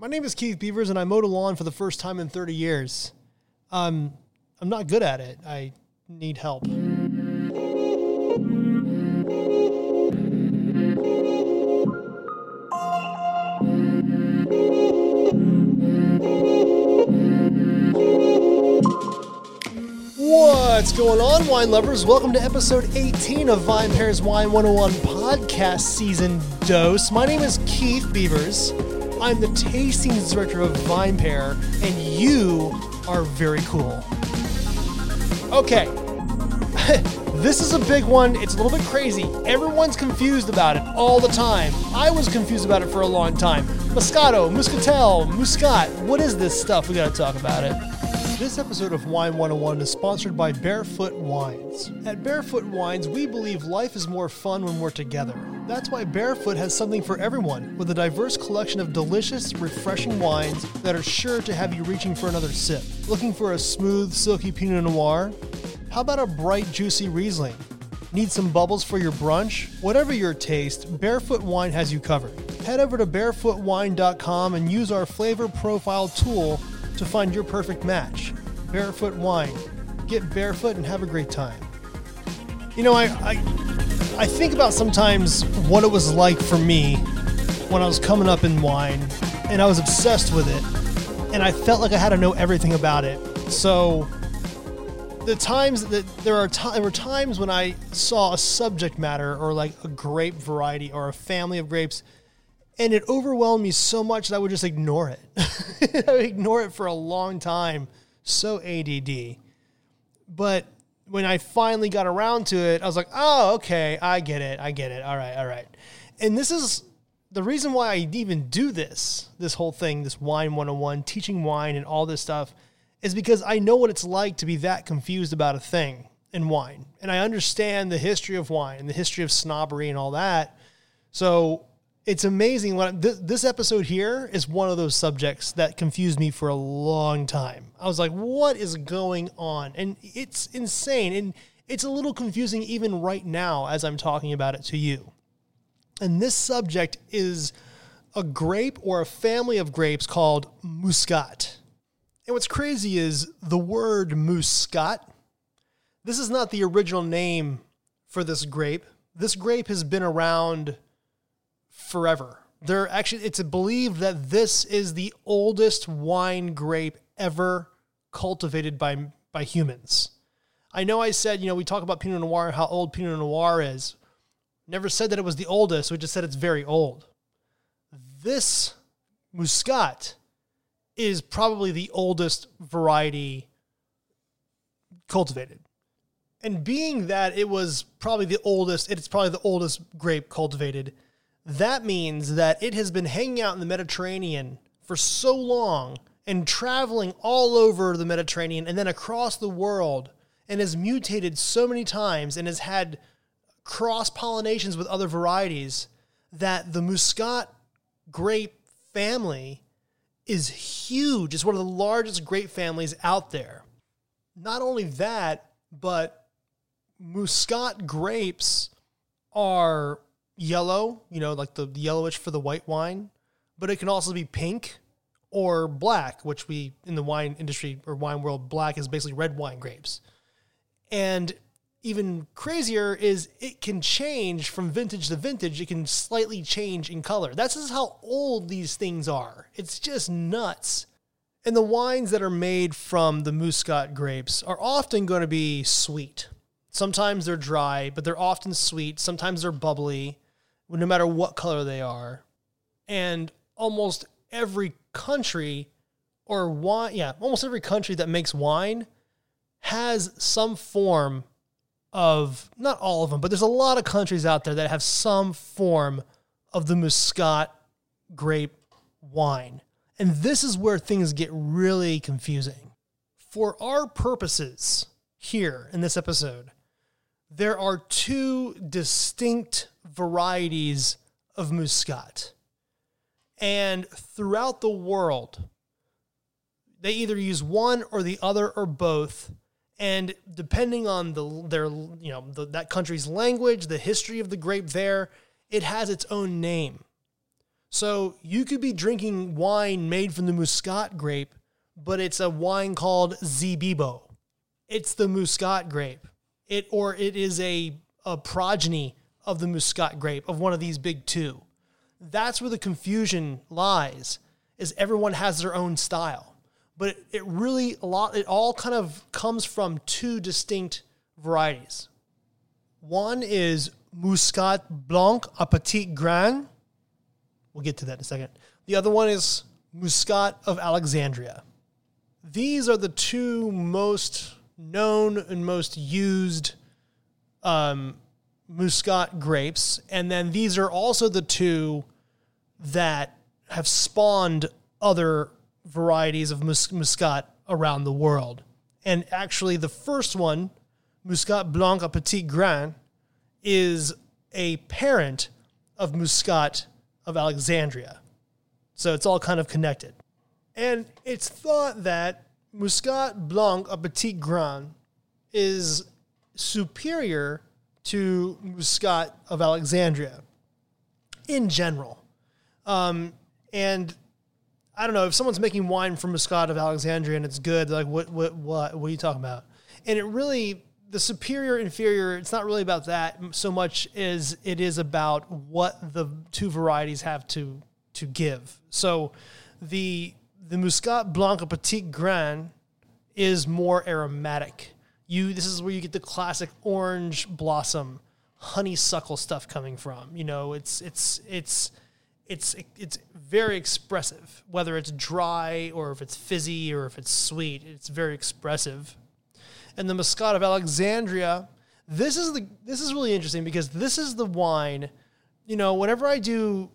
My name is Keith Beavers, and I mowed a lawn for the first time in 30 years. Um, I'm not good at it. I need help. What's going on, wine lovers? Welcome to episode 18 of Vine Pairs Wine 101 podcast season dose. My name is Keith Beavers. I'm the tasting director of Vine Pair, and you are very cool. Okay, this is a big one. It's a little bit crazy. Everyone's confused about it all the time. I was confused about it for a long time. Moscato, Muscatel, Muscat. What is this stuff? We got to talk about it. This episode of Wine 101 is sponsored by Barefoot Wines. At Barefoot Wines, we believe life is more fun when we're together. That's why Barefoot has something for everyone, with a diverse collection of delicious, refreshing wines that are sure to have you reaching for another sip. Looking for a smooth, silky Pinot Noir? How about a bright, juicy Riesling? Need some bubbles for your brunch? Whatever your taste, Barefoot Wine has you covered. Head over to barefootwine.com and use our flavor profile tool to find your perfect match. Barefoot Wine. Get barefoot and have a great time. You know, I, I, I think about sometimes what it was like for me when I was coming up in wine, and I was obsessed with it, and I felt like I had to know everything about it. So the times that there are t- there were times when I saw a subject matter or like a grape variety or a family of grapes and it overwhelmed me so much that I would just ignore it. I would ignore it for a long time. So ADD. But when I finally got around to it, I was like, oh, okay, I get it. I get it. All right, all right. And this is the reason why I even do this, this whole thing, this wine 101, teaching wine and all this stuff, is because I know what it's like to be that confused about a thing in wine. And I understand the history of wine and the history of snobbery and all that. So it's amazing what this, this episode here is one of those subjects that confused me for a long time. I was like, what is going on? And it's insane. And it's a little confusing even right now as I'm talking about it to you. And this subject is a grape or a family of grapes called Muscat. And what's crazy is the word Muscat. This is not the original name for this grape. This grape has been around forever. They're actually it's believed that this is the oldest wine grape ever cultivated by by humans. I know I said, you know, we talk about Pinot Noir, how old Pinot Noir is. Never said that it was the oldest, we just said it's very old. This Muscat is probably the oldest variety cultivated. And being that it was probably the oldest, it's probably the oldest grape cultivated that means that it has been hanging out in the Mediterranean for so long and traveling all over the Mediterranean and then across the world and has mutated so many times and has had cross pollinations with other varieties that the Muscat grape family is huge. It's one of the largest grape families out there. Not only that, but Muscat grapes are yellow, you know, like the yellowish for the white wine, but it can also be pink or black, which we in the wine industry or wine world, black is basically red wine grapes. And even crazier is it can change from vintage to vintage. It can slightly change in color. That's just how old these things are. It's just nuts. And the wines that are made from the Muscat grapes are often going to be sweet. Sometimes they're dry, but they're often sweet. Sometimes they're bubbly no matter what color they are. And almost every country or wine, yeah, almost every country that makes wine has some form of, not all of them, but there's a lot of countries out there that have some form of the Muscat grape wine. And this is where things get really confusing. For our purposes here in this episode, there are two distinct varieties of muscat. And throughout the world, they either use one or the other or both. And depending on the their you know the, that country's language, the history of the grape there, it has its own name. So you could be drinking wine made from the Muscat grape, but it's a wine called Zibibbo. It's the Muscat grape. It or it is a, a progeny of the Muscat grape of one of these big two. That's where the confusion lies. Is everyone has their own style, but it, it really a lot. It all kind of comes from two distinct varieties. One is Muscat Blanc à Petit Grain. We'll get to that in a second. The other one is Muscat of Alexandria. These are the two most known and most used um, Muscat grapes. And then these are also the two that have spawned other varieties of mus- Muscat around the world. And actually, the first one, Muscat Blanc à Petit Grain, is a parent of Muscat of Alexandria. So it's all kind of connected. And it's thought that Muscat Blanc à Petit Grain is superior to Muscat of Alexandria in general. Um, and I don't know if someone's making wine from Muscat of Alexandria and it's good, like what what what what are you talking about? And it really the superior inferior it's not really about that so much as it is about what the two varieties have to to give so the the muscat blanc a petit grain is more aromatic you this is where you get the classic orange blossom honeysuckle stuff coming from you know it's it's it's it's it's very expressive whether it's dry or if it's fizzy or if it's sweet it's very expressive and the Muscat of Alexandria. This is the this is really interesting because this is the wine. You know, whenever I do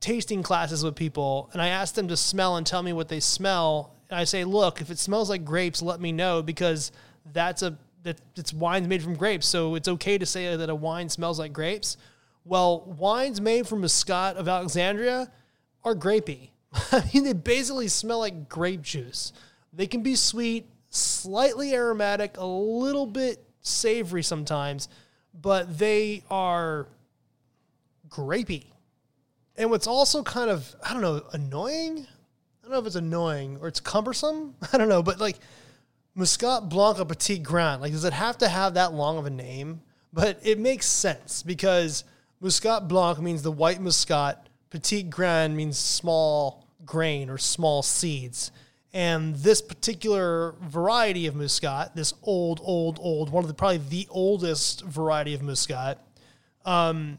tasting classes with people and I ask them to smell and tell me what they smell, and I say, "Look, if it smells like grapes, let me know because that's a that it's wines made from grapes, so it's okay to say that a wine smells like grapes." Well, wines made from Muscat of Alexandria are grapey. I mean, they basically smell like grape juice. They can be sweet, slightly aromatic, a little bit savory sometimes, but they are grapey. And what's also kind of, I don't know, annoying? I don't know if it's annoying or it's cumbersome. I don't know, but like Muscat Blanc à Petit Grain, like does it have to have that long of a name? But it makes sense because Muscat Blanc means the white muscat, Petit Grain means small grain or small seeds. And this particular variety of muscat, this old, old, old, one of the probably the oldest variety of muscat, um,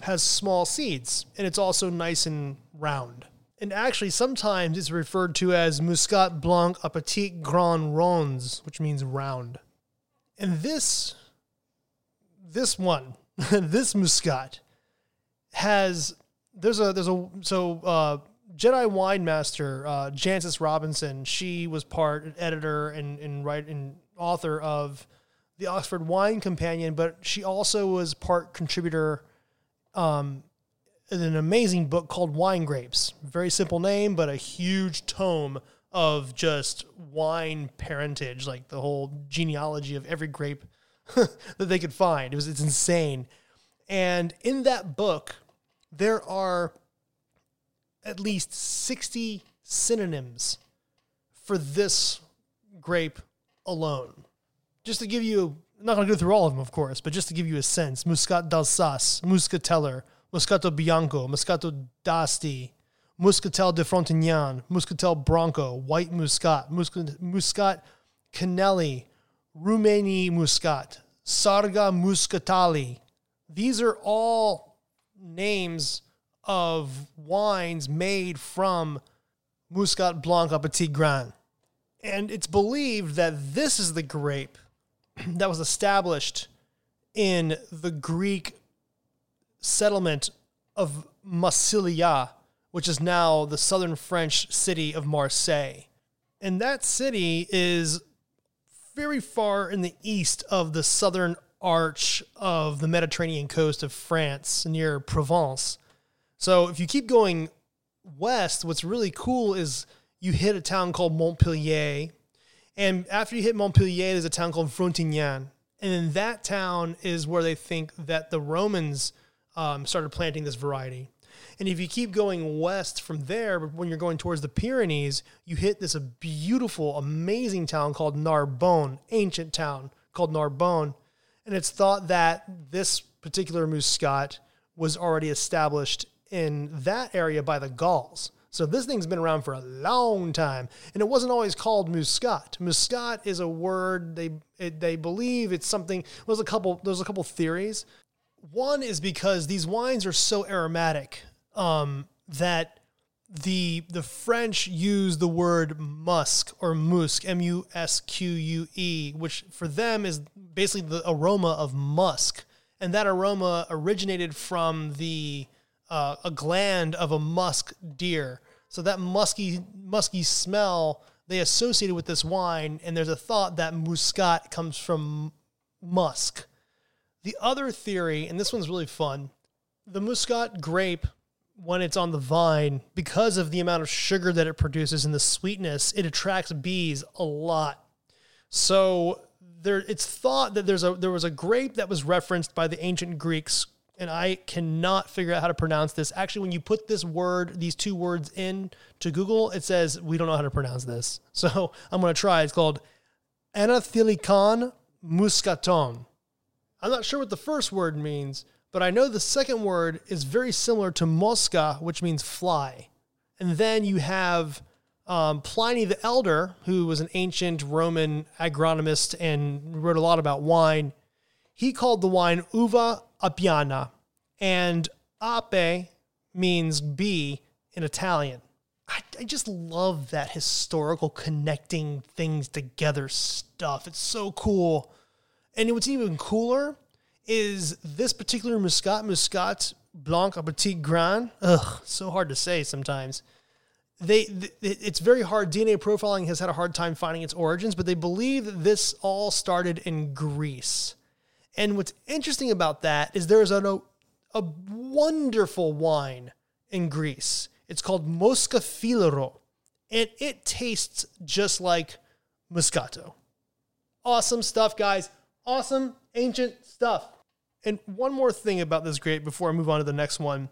has small seeds, and it's also nice and round. And actually, sometimes it's referred to as Muscat Blanc à Petit Grand Ronds, which means round. And this, this one, this Muscat, has there's a there's a so uh, Jedi Wine Master, uh, Jancis Robinson, she was part editor and and write and author of the Oxford Wine Companion, but she also was part contributor um, an amazing book called Wine Grapes. Very simple name, but a huge tome of just wine parentage, like the whole genealogy of every grape that they could find. It was it's insane. And in that book, there are at least 60 synonyms for this grape alone. Just to give you, I'm not going to go through all of them, of course, but just to give you a sense Muscat d'Alsace, Muskateller, Moscato Bianco, Moscato d'Asti, Muscatel de Frontignan, Moscatel Branco, White Muscat, Muscat, Muscat Canelli, Rumeni Muscat, Sarga Muskotály. These are all names of wines made from Muscat Blanc à Petit Grain. And it's believed that this is the grape that was established in the Greek settlement of Massilia, which is now the southern French city of Marseille. And that city is very far in the east of the southern arch of the Mediterranean coast of France near Provence. So if you keep going west, what's really cool is you hit a town called Montpellier. And after you hit Montpellier, there's a town called Frontignan. And in that town is where they think that the Romans um, started planting this variety. And if you keep going west from there, when you're going towards the Pyrenees, you hit this beautiful, amazing town called Narbonne, ancient town called Narbonne. And it's thought that this particular Muscat was already established in that area by the Gauls. So this thing's been around for a long time, and it wasn't always called Muscat. Muscat is a word they it, they believe it's something. There's a couple. There's a couple theories. One is because these wines are so aromatic um, that the the French use the word musk or musk, M U S Q U E, which for them is basically the aroma of musk, and that aroma originated from the uh, a gland of a musk deer. So that musky musky smell they associated with this wine, and there's a thought that muscat comes from musk. The other theory, and this one's really fun, the muscat grape when it's on the vine, because of the amount of sugar that it produces and the sweetness, it attracts bees a lot. So there, it's thought that there's a there was a grape that was referenced by the ancient Greeks, and I cannot figure out how to pronounce this. Actually, when you put this word, these two words in to Google, it says we don't know how to pronounce this. So I'm going to try. It's called Anathilicon muscaton. I'm not sure what the first word means, but I know the second word is very similar to mosca, which means fly. And then you have um, Pliny the Elder, who was an ancient Roman agronomist and wrote a lot about wine. He called the wine uva apiana, and ape means bee in Italian. I, I just love that historical connecting things together stuff. It's so cool. And what's even cooler is this particular Muscat, Muscat Blanc à Petit Grain. Ugh, so hard to say sometimes. They, it's very hard. DNA profiling has had a hard time finding its origins, but they believe that this all started in Greece. And what's interesting about that is there's a, a wonderful wine in Greece. It's called Moschofilero, and it tastes just like Moscato. Awesome stuff, guys. Awesome ancient stuff. And one more thing about this grape before I move on to the next one.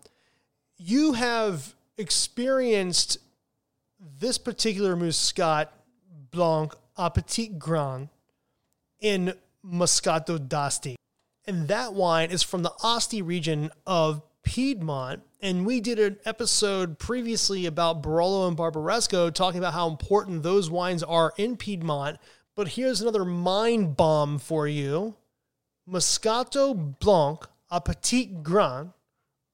You have experienced this particular Muscat Blanc a Petit Grain in Moscato d'Asti. And that wine is from the Asti region of Piedmont. And we did an episode previously about Barolo and Barbaresco talking about how important those wines are in Piedmont. But here's another mind bomb for you Moscato Blanc a Petit Grain,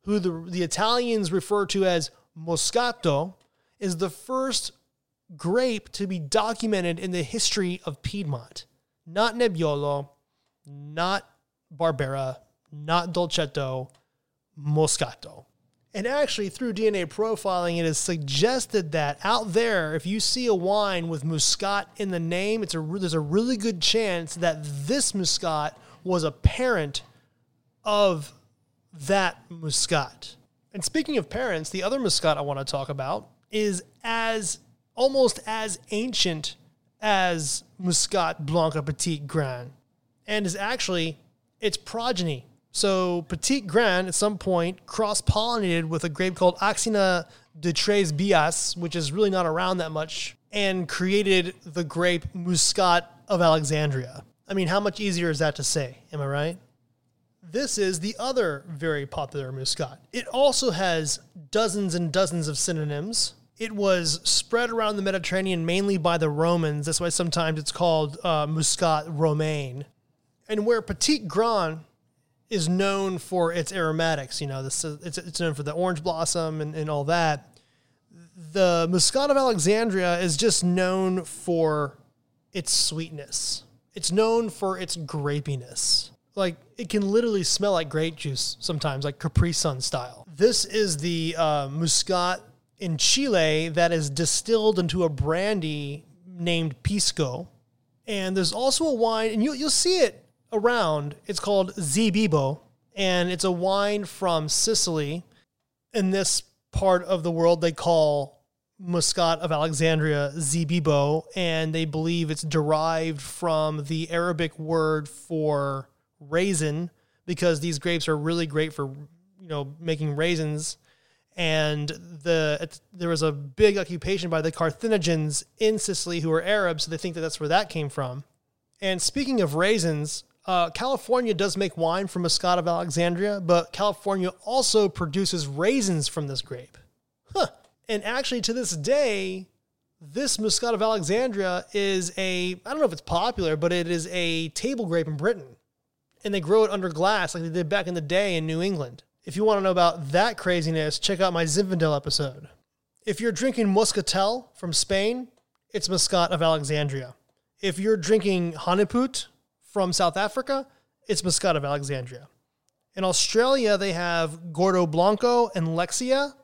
who the, the Italians refer to as Moscato, is the first grape to be documented in the history of Piedmont. Not Nebbiolo, not Barbera, not Dolcetto, Moscato. And actually, through DNA profiling, it is suggested that out there, if you see a wine with Muscat in the name, it's a, there's a really good chance that this Muscat was a parent of that Muscat. And speaking of parents, the other Muscat I want to talk about is as almost as ancient as Muscat Blanc Petit Grain and is actually its progeny. So Petit Grain at some point cross pollinated with a grape called Axina de Tres Bias, which is really not around that much, and created the grape Muscat of Alexandria. I mean, how much easier is that to say? Am I right? This is the other very popular Muscat. It also has dozens and dozens of synonyms. It was spread around the Mediterranean mainly by the Romans. That's why sometimes it's called uh, Muscat Romaine. And where Petit Grain is known for its aromatics, you know, this, it's, it's known for the orange blossom and, and all that. The Muscat of Alexandria is just known for its sweetness it's known for its grapiness. Like it can literally smell like grape juice sometimes, like Capri Sun style. This is the uh, Muscat in Chile that is distilled into a brandy named Pisco. And there's also a wine, and you'll, you'll see it around. It's called Zibibbo, and it's a wine from Sicily. In this part of the world, they call Muscat of Alexandria, Zibibbo, and they believe it's derived from the Arabic word for raisin because these grapes are really great for you know making raisins. And the there was a big occupation by the Carthaginians in Sicily who were Arabs, so they think that that's where that came from. And speaking of raisins, uh, California does make wine from Muscat of Alexandria, but California also produces raisins from this grape. Huh. And actually, to this day, this Muscat of Alexandria is a, I don't know if it's popular, but it is a table grape in Britain. And they grow it under glass like they did back in the day in New England. If you want to know about that craziness, check out my Zinfandel episode. If you're drinking Muscatel from Spain, it's Muscat of Alexandria. If you're drinking Hanepoot from South Africa, it's Muscat of Alexandria. In Australia, they have Gordo Blanco and Lexia.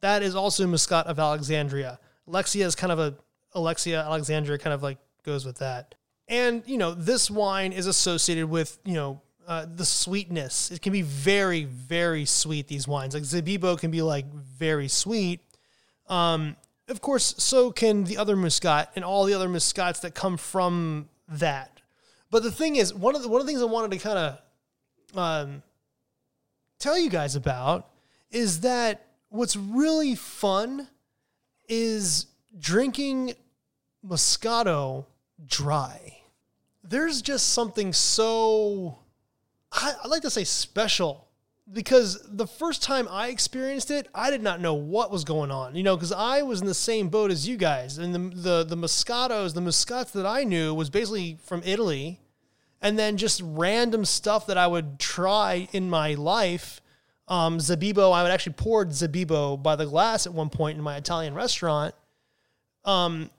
That is also Muscat of Alexandria. Lexia is kind of a Alexia Alexandria kind of like goes with that. And you know, this wine is associated with you know uh, the sweetness. It can be very very sweet. These wines like Zabibo can be like very sweet. Um, of course, so can the other Muscat and all the other Muscats that come from that. But the thing is, one of the one of the things I wanted to kind of um, tell you guys about is that what's really fun is drinking Moscato dry. There's just something so, I, I like to say special because the first time I experienced it, I did not know what was going on. You know, because I was in the same boat as you guys, and the the the Moscatos, the Muscats that I knew was basically from Italy, and then just random stuff that I would try in my life. Um, Zabibo, I would actually pour Zabibo by the glass at one point in my Italian restaurant. Um,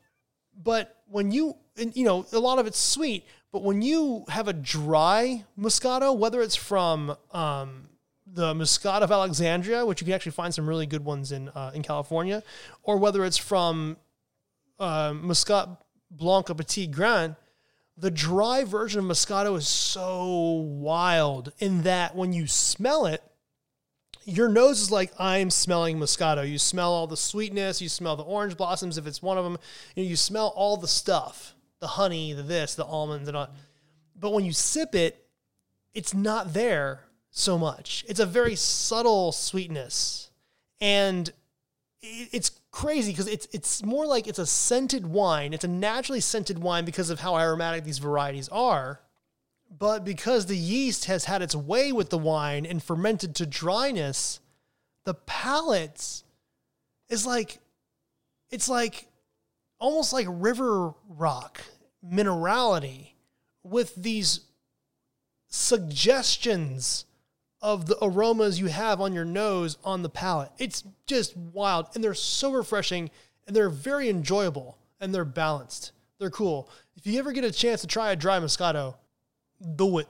but when you, and, you know, a lot of it's sweet, but when you have a dry Moscato, whether it's from um, the Muscat of Alexandria, which you can actually find some really good ones in uh, in California, or whether it's from uh, Muscat Blanc Petit Grain, the dry version of Moscato is so wild in that when you smell it, your nose is like I'm smelling Moscato. You smell all the sweetness, you smell the orange blossoms if it's one of them. You, know, you smell all the stuff, the honey, the this, the almonds, and all. But when you sip it, it's not there so much. It's a very subtle sweetness, and it's crazy because it's it's more like it's a scented wine. It's a naturally scented wine because of how aromatic these varieties are but because the yeast has had its way with the wine and fermented to dryness, the palate is like it's like almost like river rock minerality with these suggestions of the aromas you have on your nose on the palate. It's just wild and they're so refreshing and they're very enjoyable and they're balanced. They're cool. If you ever get a chance to try a dry Moscato, do it.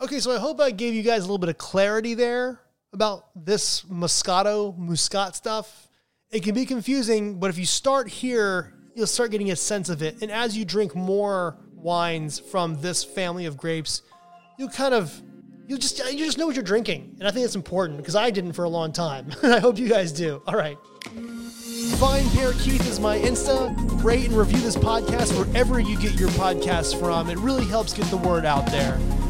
Okay, so I hope I gave you guys a little bit of clarity there about this Moscato, Muscat stuff. It can be confusing, but if you start here, you'll start getting a sense of it. And as you drink more wines from this family of grapes, you'll kind of you just you just know what you're drinking. And I think that's important because I didn't for a long time. I hope you guys do. All right. Vine Pair Keith is my Insta. Rate and review this podcast wherever you get your podcasts from. It really helps get the word out there.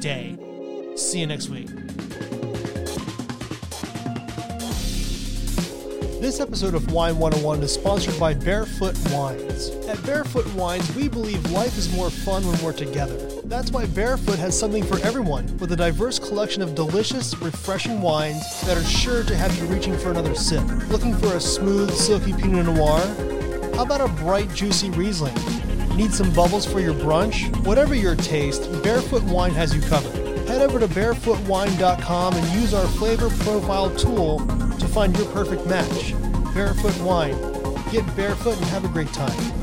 day. See you next week. This episode of Wine 101 is sponsored by Barefoot Wines. At Barefoot Wines, we believe life is more fun when we're together. That's why Barefoot has something for everyone, with a diverse collection of delicious, refreshing wines that are sure to have you reaching for another sip. Looking for a smooth, silky Pinot Noir? How about a bright, juicy Riesling? Need some bubbles for your brunch? Whatever your taste, Barefoot Wine has you covered. Head over to barefootwine.com and use our flavor profile tool to find your perfect match. Barefoot Wine. Get barefoot and have a great time.